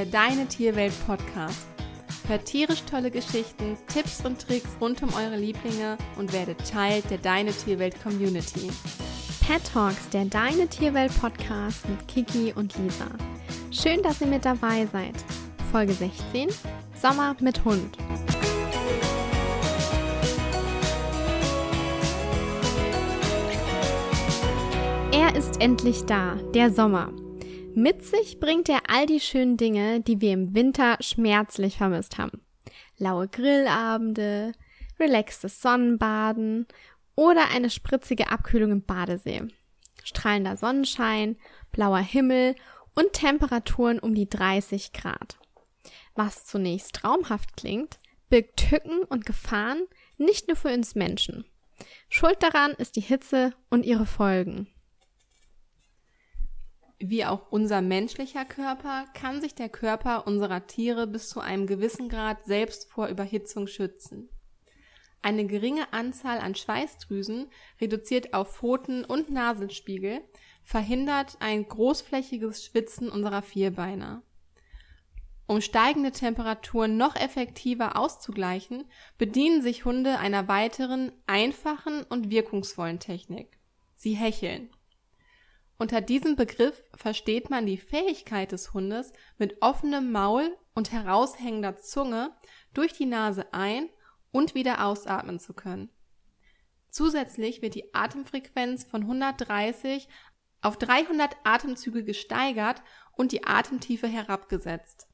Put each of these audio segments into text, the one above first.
der Deine Tierwelt Podcast. Hört tierisch tolle Geschichten, Tipps und Tricks rund um eure Lieblinge und werdet Teil der Deine Tierwelt Community. Pet Talks, der Deine Tierwelt Podcast mit Kiki und Lisa. Schön, dass ihr mit dabei seid. Folge 16: Sommer mit Hund. Er ist endlich da, der Sommer. Mit sich bringt er all die schönen Dinge, die wir im Winter schmerzlich vermisst haben. Laue Grillabende, relaxtes Sonnenbaden oder eine spritzige Abkühlung im Badesee. Strahlender Sonnenschein, blauer Himmel und Temperaturen um die 30 Grad. Was zunächst traumhaft klingt, birgt Tücken und Gefahren nicht nur für uns Menschen. Schuld daran ist die Hitze und ihre Folgen. Wie auch unser menschlicher Körper kann sich der Körper unserer Tiere bis zu einem gewissen Grad selbst vor Überhitzung schützen. Eine geringe Anzahl an Schweißdrüsen reduziert auf Pfoten und Nasenspiegel verhindert ein großflächiges Schwitzen unserer Vierbeiner. Um steigende Temperaturen noch effektiver auszugleichen, bedienen sich Hunde einer weiteren, einfachen und wirkungsvollen Technik. Sie hecheln. Unter diesem Begriff versteht man die Fähigkeit des Hundes, mit offenem Maul und heraushängender Zunge durch die Nase ein- und wieder ausatmen zu können. Zusätzlich wird die Atemfrequenz von 130 auf 300 Atemzüge gesteigert und die Atemtiefe herabgesetzt.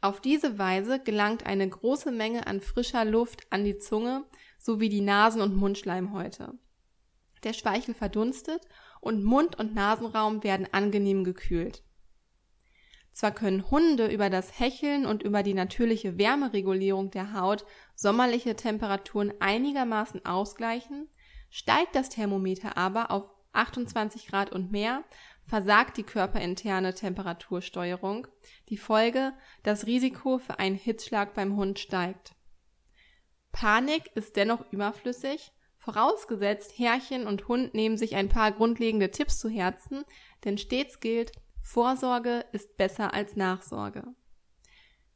Auf diese Weise gelangt eine große Menge an frischer Luft an die Zunge sowie die Nasen- und Mundschleimhäute. Der Speichel verdunstet und Mund- und Nasenraum werden angenehm gekühlt. Zwar können Hunde über das Hecheln und über die natürliche Wärmeregulierung der Haut sommerliche Temperaturen einigermaßen ausgleichen, steigt das Thermometer aber auf 28 Grad und mehr, versagt die körperinterne Temperatursteuerung, die Folge, das Risiko für einen Hitzschlag beim Hund steigt. Panik ist dennoch überflüssig, Vorausgesetzt, Herrchen und Hund nehmen sich ein paar grundlegende Tipps zu Herzen, denn stets gilt, Vorsorge ist besser als Nachsorge.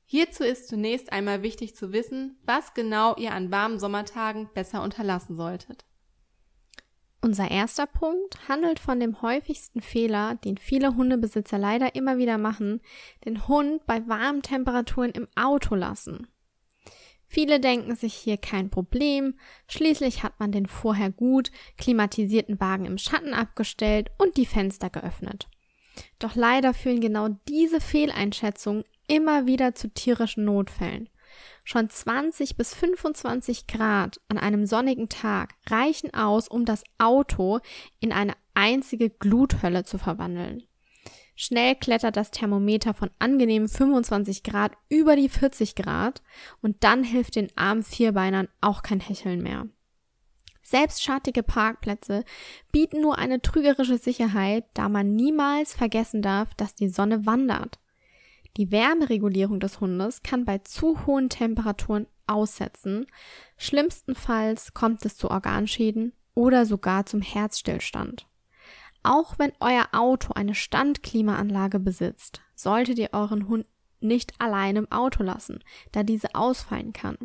Hierzu ist zunächst einmal wichtig zu wissen, was genau ihr an warmen Sommertagen besser unterlassen solltet. Unser erster Punkt handelt von dem häufigsten Fehler, den viele Hundebesitzer leider immer wieder machen, den Hund bei warmen Temperaturen im Auto lassen. Viele denken sich hier kein Problem, schließlich hat man den vorher gut klimatisierten Wagen im Schatten abgestellt und die Fenster geöffnet. Doch leider führen genau diese Fehleinschätzungen immer wieder zu tierischen Notfällen. Schon 20 bis 25 Grad an einem sonnigen Tag reichen aus, um das Auto in eine einzige Gluthölle zu verwandeln. Schnell klettert das Thermometer von angenehmen 25 Grad über die 40 Grad und dann hilft den armen Vierbeinern auch kein Hecheln mehr. Selbst schattige Parkplätze bieten nur eine trügerische Sicherheit, da man niemals vergessen darf, dass die Sonne wandert. Die Wärmeregulierung des Hundes kann bei zu hohen Temperaturen aussetzen. Schlimmstenfalls kommt es zu Organschäden oder sogar zum Herzstillstand. Auch wenn euer Auto eine Standklimaanlage besitzt, solltet ihr euren Hund nicht allein im Auto lassen, da diese ausfallen kann.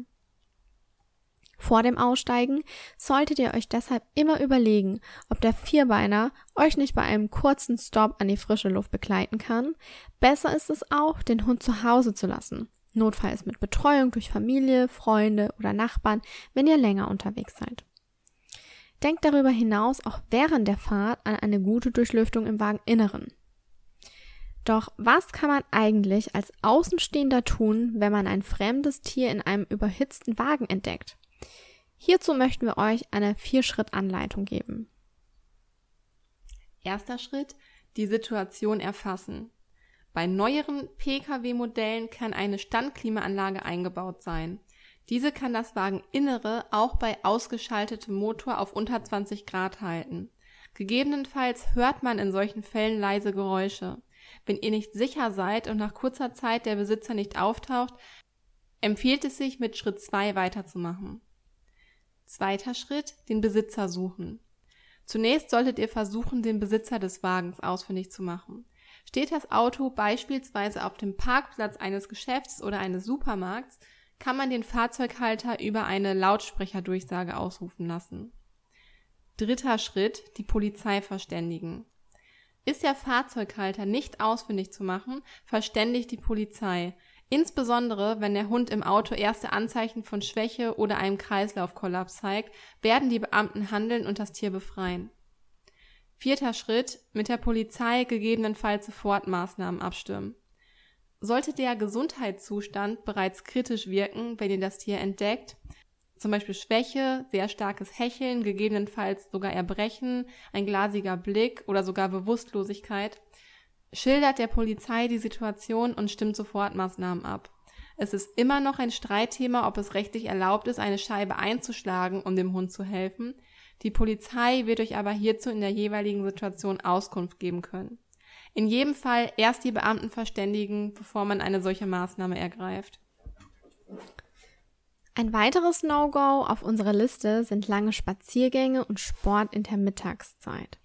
Vor dem Aussteigen solltet ihr euch deshalb immer überlegen, ob der Vierbeiner euch nicht bei einem kurzen Stop an die frische Luft begleiten kann. Besser ist es auch, den Hund zu Hause zu lassen. Notfalls mit Betreuung durch Familie, Freunde oder Nachbarn, wenn ihr länger unterwegs seid. Denkt darüber hinaus auch während der Fahrt an eine gute Durchlüftung im Wageninneren. Doch was kann man eigentlich als Außenstehender tun, wenn man ein fremdes Tier in einem überhitzten Wagen entdeckt? Hierzu möchten wir euch eine Vier-Schritt-Anleitung geben. Erster Schritt, die Situation erfassen. Bei neueren Pkw-Modellen kann eine Standklimaanlage eingebaut sein. Diese kann das Wageninnere auch bei ausgeschaltetem Motor auf unter 20 Grad halten. Gegebenenfalls hört man in solchen Fällen leise Geräusche. Wenn ihr nicht sicher seid und nach kurzer Zeit der Besitzer nicht auftaucht, empfiehlt es sich, mit Schritt 2 weiterzumachen. Zweiter Schritt, den Besitzer suchen. Zunächst solltet ihr versuchen, den Besitzer des Wagens ausfindig zu machen. Steht das Auto beispielsweise auf dem Parkplatz eines Geschäfts oder eines Supermarkts, kann man den Fahrzeughalter über eine Lautsprecherdurchsage ausrufen lassen. Dritter Schritt, die Polizei verständigen. Ist der Fahrzeughalter nicht ausfindig zu machen, verständigt die Polizei, insbesondere wenn der Hund im Auto erste Anzeichen von Schwäche oder einem Kreislaufkollaps zeigt, werden die Beamten handeln und das Tier befreien. Vierter Schritt, mit der Polizei gegebenenfalls Sofortmaßnahmen abstimmen. Sollte der Gesundheitszustand bereits kritisch wirken, wenn ihr das Tier entdeckt, zum Beispiel Schwäche, sehr starkes Hecheln, gegebenenfalls sogar Erbrechen, ein glasiger Blick oder sogar Bewusstlosigkeit, schildert der Polizei die Situation und stimmt sofort Maßnahmen ab. Es ist immer noch ein Streitthema, ob es rechtlich erlaubt ist, eine Scheibe einzuschlagen, um dem Hund zu helfen. Die Polizei wird euch aber hierzu in der jeweiligen Situation Auskunft geben können. In jedem Fall erst die Beamten verständigen, bevor man eine solche Maßnahme ergreift. Ein weiteres No-Go auf unserer Liste sind lange Spaziergänge und Sport in der Mittagszeit.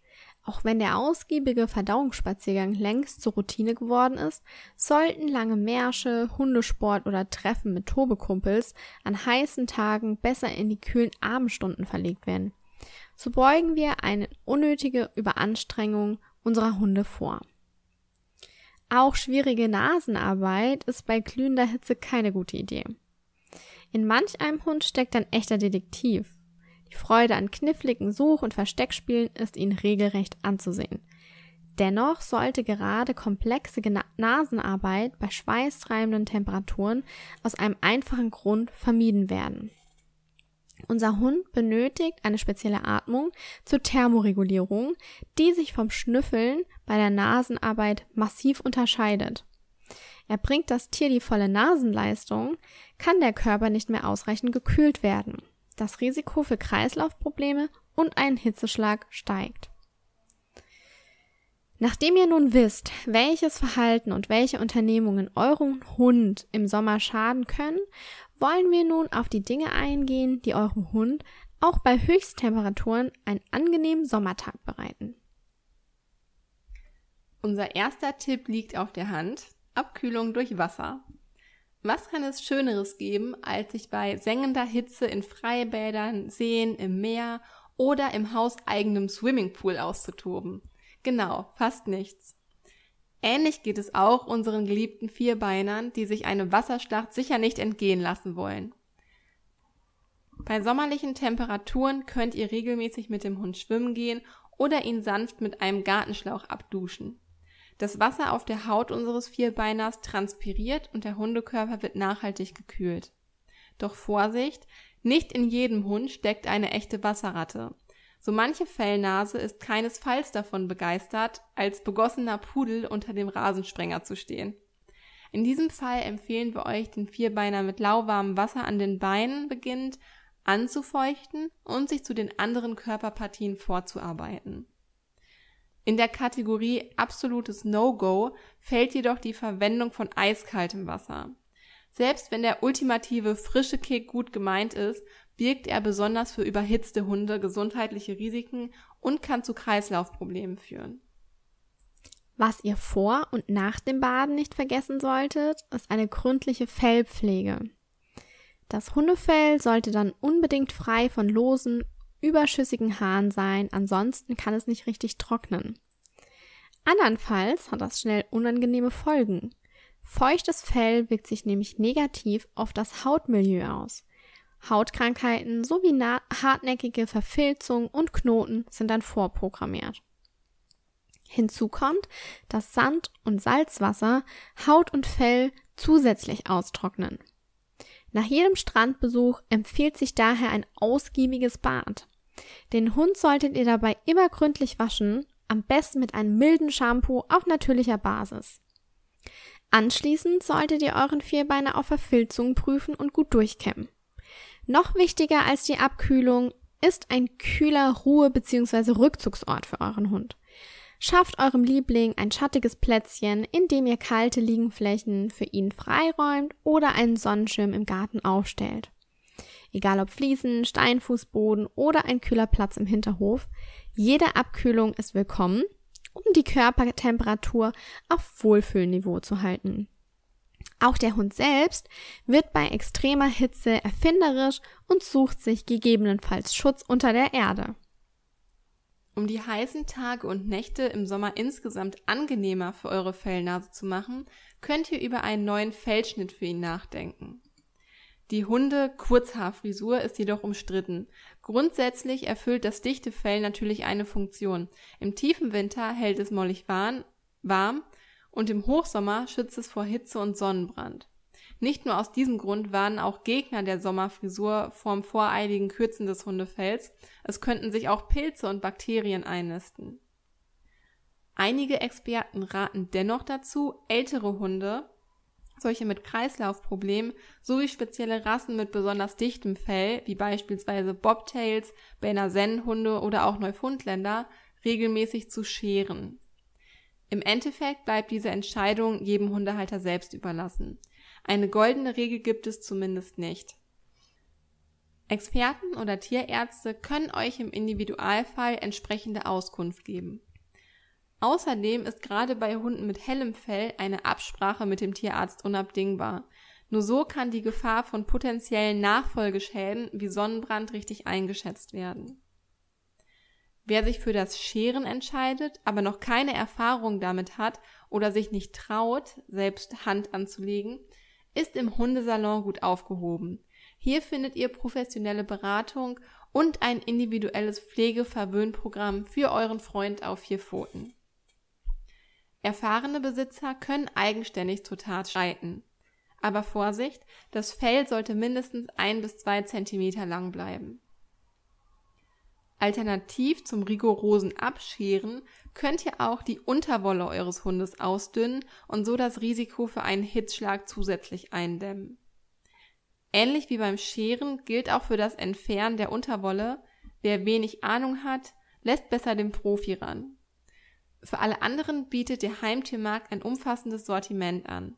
Auch wenn der ausgiebige Verdauungsspaziergang längst zur Routine geworden ist, sollten lange Märsche, Hundesport oder Treffen mit Tobekumpels an heißen Tagen besser in die kühlen Abendstunden verlegt werden. So beugen wir eine unnötige Überanstrengung unserer Hunde vor. Auch schwierige Nasenarbeit ist bei glühender Hitze keine gute Idee. In manch einem Hund steckt ein echter Detektiv. Die Freude an kniffligen Such- und Versteckspielen ist ihnen regelrecht anzusehen. Dennoch sollte gerade komplexe Nasenarbeit bei schweißtreibenden Temperaturen aus einem einfachen Grund vermieden werden. Unser Hund benötigt eine spezielle Atmung zur Thermoregulierung, die sich vom Schnüffeln bei der Nasenarbeit massiv unterscheidet. Erbringt das Tier die volle Nasenleistung, kann der Körper nicht mehr ausreichend gekühlt werden. Das Risiko für Kreislaufprobleme und einen Hitzeschlag steigt. Nachdem ihr nun wisst, welches Verhalten und welche Unternehmungen eurem Hund im Sommer schaden können, wollen wir nun auf die Dinge eingehen, die eurem Hund auch bei Höchsttemperaturen einen angenehmen Sommertag bereiten. Unser erster Tipp liegt auf der Hand. Abkühlung durch Wasser. Was kann es Schöneres geben, als sich bei sengender Hitze in Freibädern, Seen, im Meer oder im hauseigenen Swimmingpool auszutoben? Genau, fast nichts. Ähnlich geht es auch unseren geliebten Vierbeinern, die sich eine Wasserschlacht sicher nicht entgehen lassen wollen. Bei sommerlichen Temperaturen könnt ihr regelmäßig mit dem Hund schwimmen gehen oder ihn sanft mit einem Gartenschlauch abduschen. Das Wasser auf der Haut unseres Vierbeiners transpiriert und der Hundekörper wird nachhaltig gekühlt. Doch Vorsicht, nicht in jedem Hund steckt eine echte Wasserratte. So manche Fellnase ist keinesfalls davon begeistert, als begossener Pudel unter dem Rasensprenger zu stehen. In diesem Fall empfehlen wir euch, den Vierbeiner mit lauwarmem Wasser an den Beinen beginnend anzufeuchten und sich zu den anderen Körperpartien vorzuarbeiten. In der Kategorie absolutes No-Go fällt jedoch die Verwendung von eiskaltem Wasser. Selbst wenn der ultimative frische Kick gut gemeint ist, birgt er besonders für überhitzte Hunde gesundheitliche Risiken und kann zu Kreislaufproblemen führen. Was ihr vor und nach dem Baden nicht vergessen solltet, ist eine gründliche Fellpflege. Das Hundefell sollte dann unbedingt frei von losen, überschüssigen Haaren sein, ansonsten kann es nicht richtig trocknen. Andernfalls hat das schnell unangenehme Folgen. Feuchtes Fell wirkt sich nämlich negativ auf das Hautmilieu aus. Hautkrankheiten sowie hartnäckige Verfilzung und Knoten sind dann vorprogrammiert. Hinzu kommt, dass Sand und Salzwasser Haut und Fell zusätzlich austrocknen. Nach jedem Strandbesuch empfiehlt sich daher ein ausgiebiges Bad. Den Hund solltet ihr dabei immer gründlich waschen, am besten mit einem milden Shampoo auf natürlicher Basis. Anschließend solltet ihr euren Vierbeiner auf Verfilzungen prüfen und gut durchkämmen. Noch wichtiger als die Abkühlung ist ein kühler Ruhe- bzw. Rückzugsort für euren Hund. Schafft eurem Liebling ein schattiges Plätzchen, in dem ihr kalte Liegenflächen für ihn freiräumt oder einen Sonnenschirm im Garten aufstellt. Egal ob Fliesen, Steinfußboden oder ein kühler Platz im Hinterhof, jede Abkühlung ist willkommen um die Körpertemperatur auf Wohlfühlniveau zu halten. Auch der Hund selbst wird bei extremer Hitze erfinderisch und sucht sich gegebenenfalls Schutz unter der Erde. Um die heißen Tage und Nächte im Sommer insgesamt angenehmer für eure Fellnase zu machen, könnt ihr über einen neuen Fellschnitt für ihn nachdenken. Die Hunde-Kurzhaarfrisur ist jedoch umstritten. Grundsätzlich erfüllt das dichte Fell natürlich eine Funktion. Im tiefen Winter hält es mollig warm und im Hochsommer schützt es vor Hitze und Sonnenbrand. Nicht nur aus diesem Grund warnen auch Gegner der Sommerfrisur vorm voreiligen Kürzen des Hundefells, es könnten sich auch Pilze und Bakterien einnisten. Einige Experten raten dennoch dazu, ältere Hunde solche mit Kreislaufproblemen sowie spezielle Rassen mit besonders dichtem Fell, wie beispielsweise Bobtails, Berner Sennenhunde oder auch Neufundländer, regelmäßig zu scheren. Im Endeffekt bleibt diese Entscheidung jedem Hundehalter selbst überlassen. Eine goldene Regel gibt es zumindest nicht. Experten oder Tierärzte können euch im Individualfall entsprechende Auskunft geben. Außerdem ist gerade bei Hunden mit hellem Fell eine Absprache mit dem Tierarzt unabdingbar. Nur so kann die Gefahr von potenziellen Nachfolgeschäden wie Sonnenbrand richtig eingeschätzt werden. Wer sich für das Scheren entscheidet, aber noch keine Erfahrung damit hat oder sich nicht traut, selbst Hand anzulegen, ist im Hundesalon gut aufgehoben. Hier findet ihr professionelle Beratung und ein individuelles Pflegeverwöhnprogramm für euren Freund auf vier Pfoten. Erfahrene Besitzer können eigenständig zur Tat schreiten. Aber Vorsicht, das Fell sollte mindestens ein bis zwei Zentimeter lang bleiben. Alternativ zum rigorosen Abscheren könnt ihr auch die Unterwolle eures Hundes ausdünnen und so das Risiko für einen Hitzschlag zusätzlich eindämmen. Ähnlich wie beim Scheren gilt auch für das Entfernen der Unterwolle, wer wenig Ahnung hat, lässt besser den Profi ran. Für alle anderen bietet der Heimtiermarkt ein umfassendes Sortiment an.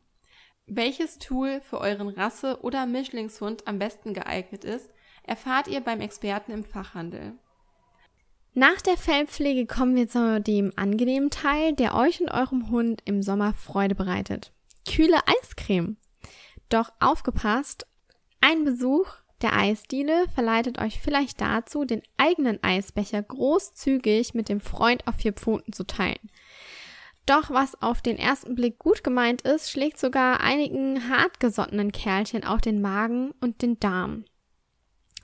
Welches Tool für euren Rasse- oder Mischlingshund am besten geeignet ist, erfahrt ihr beim Experten im Fachhandel. Nach der Fellpflege kommen wir zu dem angenehmen Teil, der euch und eurem Hund im Sommer Freude bereitet. Kühle Eiscreme. Doch aufgepasst, ein Besuch der Eisdiele verleitet euch vielleicht dazu, den eigenen Eisbecher großzügig mit dem Freund auf vier Pfoten zu teilen. Doch was auf den ersten Blick gut gemeint ist, schlägt sogar einigen hartgesottenen Kerlchen auch den Magen und den Darm.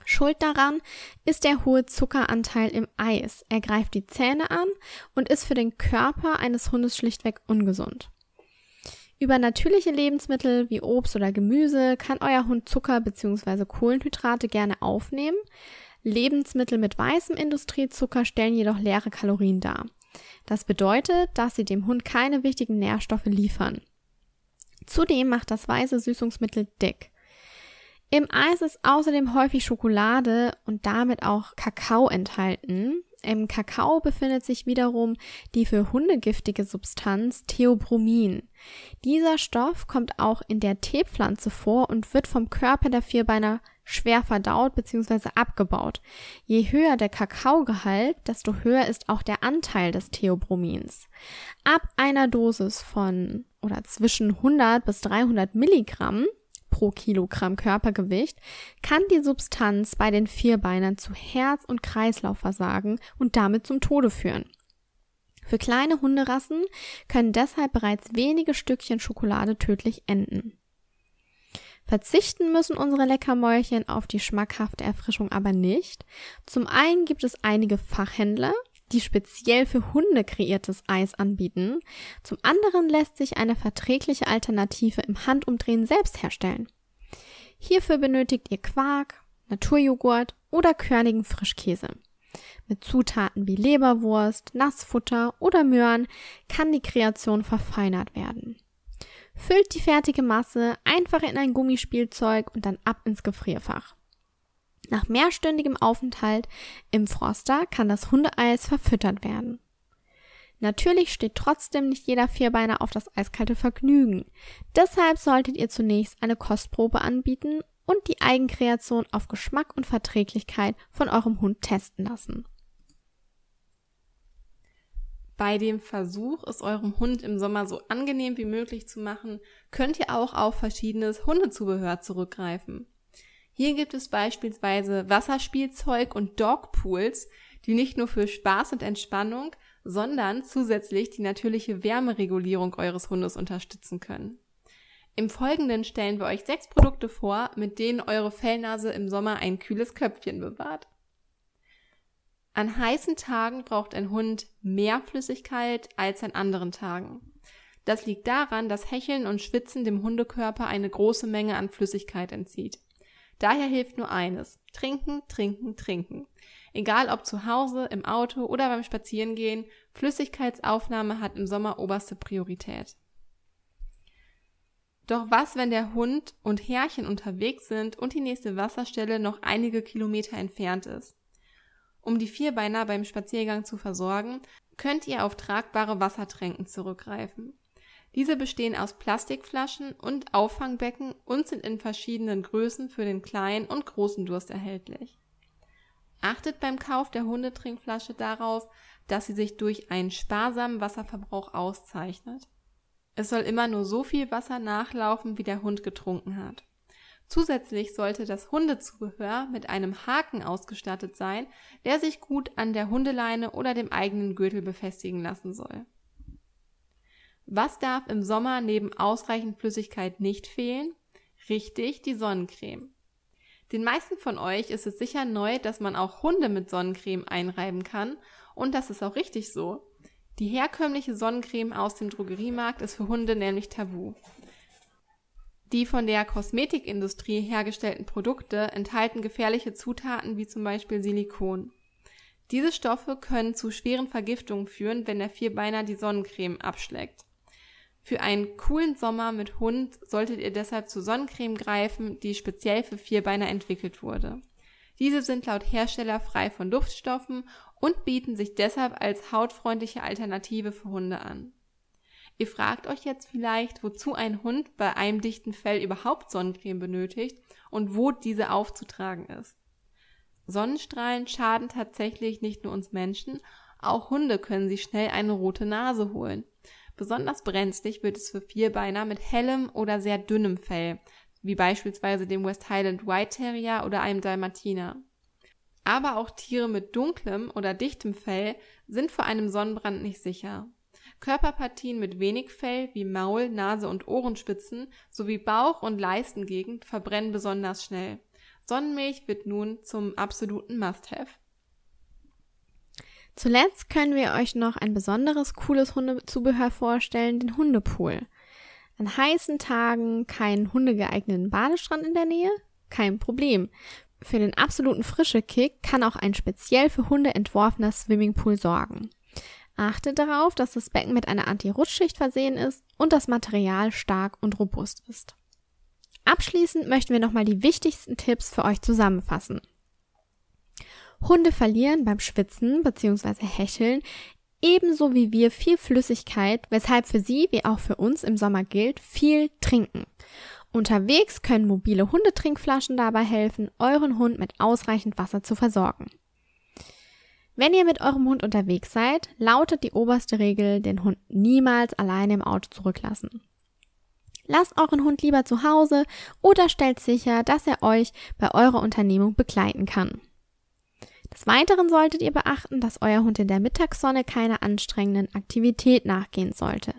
Schuld daran ist der hohe Zuckeranteil im Eis. Er greift die Zähne an und ist für den Körper eines Hundes schlichtweg ungesund. Über natürliche Lebensmittel wie Obst oder Gemüse kann euer Hund Zucker bzw. Kohlenhydrate gerne aufnehmen. Lebensmittel mit weißem Industriezucker stellen jedoch leere Kalorien dar. Das bedeutet, dass sie dem Hund keine wichtigen Nährstoffe liefern. Zudem macht das weiße Süßungsmittel dick. Im Eis ist außerdem häufig Schokolade und damit auch Kakao enthalten, im Kakao befindet sich wiederum die für Hunde giftige Substanz Theobromin. Dieser Stoff kommt auch in der Teepflanze vor und wird vom Körper der Vierbeiner schwer verdaut bzw. abgebaut. Je höher der Kakaogehalt, desto höher ist auch der Anteil des Theobromins. Ab einer Dosis von oder zwischen 100 bis 300 Milligramm pro Kilogramm Körpergewicht kann die Substanz bei den Vierbeinern zu Herz- und Kreislaufversagen und damit zum Tode führen. Für kleine Hunderassen können deshalb bereits wenige Stückchen Schokolade tödlich enden. Verzichten müssen unsere Leckermäulchen auf die schmackhafte Erfrischung aber nicht. Zum einen gibt es einige Fachhändler, die speziell für Hunde kreiertes Eis anbieten. Zum anderen lässt sich eine verträgliche Alternative im Handumdrehen selbst herstellen. Hierfür benötigt ihr Quark, Naturjoghurt oder körnigen Frischkäse. Mit Zutaten wie Leberwurst, Nassfutter oder Möhren kann die Kreation verfeinert werden. Füllt die fertige Masse einfach in ein Gummispielzeug und dann ab ins Gefrierfach. Nach mehrstündigem Aufenthalt im Froster kann das Hundeeis verfüttert werden. Natürlich steht trotzdem nicht jeder Vierbeiner auf das eiskalte Vergnügen. Deshalb solltet ihr zunächst eine Kostprobe anbieten und die Eigenkreation auf Geschmack und Verträglichkeit von eurem Hund testen lassen. Bei dem Versuch, es eurem Hund im Sommer so angenehm wie möglich zu machen, könnt ihr auch auf verschiedenes Hundezubehör zurückgreifen. Hier gibt es beispielsweise Wasserspielzeug und Dogpools, die nicht nur für Spaß und Entspannung, sondern zusätzlich die natürliche Wärmeregulierung eures Hundes unterstützen können. Im Folgenden stellen wir euch sechs Produkte vor, mit denen eure Fellnase im Sommer ein kühles Köpfchen bewahrt. An heißen Tagen braucht ein Hund mehr Flüssigkeit als an anderen Tagen. Das liegt daran, dass Hecheln und Schwitzen dem Hundekörper eine große Menge an Flüssigkeit entzieht. Daher hilft nur eines. Trinken, trinken, trinken. Egal ob zu Hause, im Auto oder beim Spazierengehen, Flüssigkeitsaufnahme hat im Sommer oberste Priorität. Doch was, wenn der Hund und Herrchen unterwegs sind und die nächste Wasserstelle noch einige Kilometer entfernt ist? Um die Vierbeiner beim Spaziergang zu versorgen, könnt ihr auf tragbare Wassertränken zurückgreifen. Diese bestehen aus Plastikflaschen und Auffangbecken und sind in verschiedenen Größen für den kleinen und großen Durst erhältlich. Achtet beim Kauf der Hundetrinkflasche darauf, dass sie sich durch einen sparsamen Wasserverbrauch auszeichnet. Es soll immer nur so viel Wasser nachlaufen, wie der Hund getrunken hat. Zusätzlich sollte das Hundezubehör mit einem Haken ausgestattet sein, der sich gut an der Hundeleine oder dem eigenen Gürtel befestigen lassen soll. Was darf im Sommer neben ausreichend Flüssigkeit nicht fehlen? Richtig, die Sonnencreme. Den meisten von euch ist es sicher neu, dass man auch Hunde mit Sonnencreme einreiben kann und das ist auch richtig so. Die herkömmliche Sonnencreme aus dem Drogeriemarkt ist für Hunde nämlich tabu. Die von der Kosmetikindustrie hergestellten Produkte enthalten gefährliche Zutaten wie zum Beispiel Silikon. Diese Stoffe können zu schweren Vergiftungen führen, wenn der Vierbeiner die Sonnencreme abschlägt. Für einen coolen Sommer mit Hund solltet ihr deshalb zu Sonnencreme greifen, die speziell für Vierbeiner entwickelt wurde. Diese sind laut Hersteller frei von Duftstoffen und bieten sich deshalb als hautfreundliche Alternative für Hunde an. Ihr fragt euch jetzt vielleicht, wozu ein Hund bei einem dichten Fell überhaupt Sonnencreme benötigt und wo diese aufzutragen ist. Sonnenstrahlen schaden tatsächlich nicht nur uns Menschen, auch Hunde können sich schnell eine rote Nase holen. Besonders brenzlig wird es für Vierbeiner mit hellem oder sehr dünnem Fell, wie beispielsweise dem West Highland White Terrier oder einem Dalmatiner. Aber auch Tiere mit dunklem oder dichtem Fell sind vor einem Sonnenbrand nicht sicher. Körperpartien mit wenig Fell wie Maul, Nase und Ohrenspitzen sowie Bauch- und Leistengegend verbrennen besonders schnell. Sonnenmilch wird nun zum absoluten Must-Have. Zuletzt können wir euch noch ein besonderes cooles Hundezubehör vorstellen, den Hundepool. An heißen Tagen keinen hundegeeigneten Badestrand in der Nähe? Kein Problem. Für den absoluten frische Kick kann auch ein speziell für Hunde entworfener Swimmingpool sorgen. Achtet darauf, dass das Becken mit einer Anti-Rutschschicht versehen ist und das Material stark und robust ist. Abschließend möchten wir nochmal die wichtigsten Tipps für euch zusammenfassen. Hunde verlieren beim Schwitzen bzw. Hecheln ebenso wie wir viel Flüssigkeit, weshalb für sie wie auch für uns im Sommer gilt, viel trinken. Unterwegs können mobile Hundetrinkflaschen dabei helfen, euren Hund mit ausreichend Wasser zu versorgen. Wenn ihr mit eurem Hund unterwegs seid, lautet die oberste Regel, den Hund niemals alleine im Auto zurücklassen. Lasst euren Hund lieber zu Hause oder stellt sicher, dass er euch bei eurer Unternehmung begleiten kann. Des Weiteren solltet ihr beachten, dass euer Hund in der Mittagssonne keiner anstrengenden Aktivität nachgehen sollte.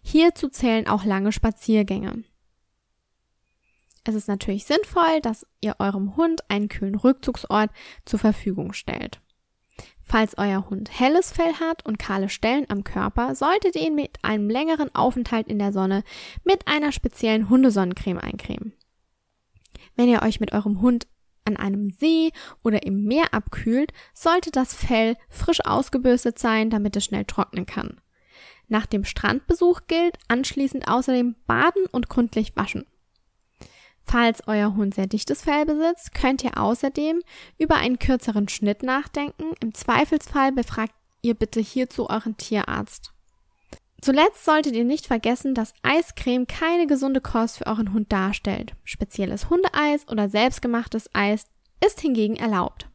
Hierzu zählen auch lange Spaziergänge. Es ist natürlich sinnvoll, dass ihr eurem Hund einen kühlen Rückzugsort zur Verfügung stellt. Falls euer Hund helles Fell hat und kahle Stellen am Körper, solltet ihr ihn mit einem längeren Aufenthalt in der Sonne mit einer speziellen Hundesonnencreme eincremen. Wenn ihr euch mit eurem Hund an einem See oder im Meer abkühlt, sollte das Fell frisch ausgebürstet sein, damit es schnell trocknen kann. Nach dem Strandbesuch gilt anschließend außerdem baden und gründlich waschen. Falls euer Hund sehr dichtes Fell besitzt, könnt ihr außerdem über einen kürzeren Schnitt nachdenken. Im Zweifelsfall befragt ihr bitte hierzu euren Tierarzt. Zuletzt solltet ihr nicht vergessen, dass Eiscreme keine gesunde Kost für euren Hund darstellt. Spezielles Hundeeis oder selbstgemachtes Eis ist hingegen erlaubt.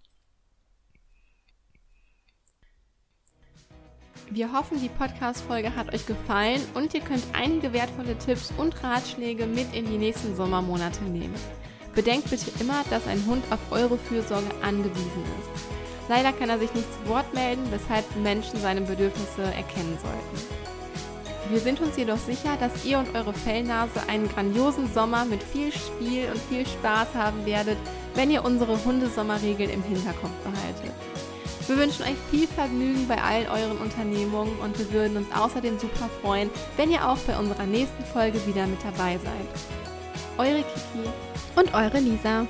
Wir hoffen, die Podcast-Folge hat euch gefallen und ihr könnt einige wertvolle Tipps und Ratschläge mit in die nächsten Sommermonate nehmen. Bedenkt bitte immer, dass ein Hund auf eure Fürsorge angewiesen ist. Leider kann er sich nicht zu Wort melden, weshalb Menschen seine Bedürfnisse erkennen sollten. Wir sind uns jedoch sicher, dass ihr und eure Fellnase einen grandiosen Sommer mit viel Spiel und viel Spaß haben werdet, wenn ihr unsere Hundesommerregeln im Hinterkopf behaltet. Wir wünschen euch viel Vergnügen bei allen euren Unternehmungen und wir würden uns außerdem super freuen, wenn ihr auch bei unserer nächsten Folge wieder mit dabei seid. Eure Kiki und eure Lisa.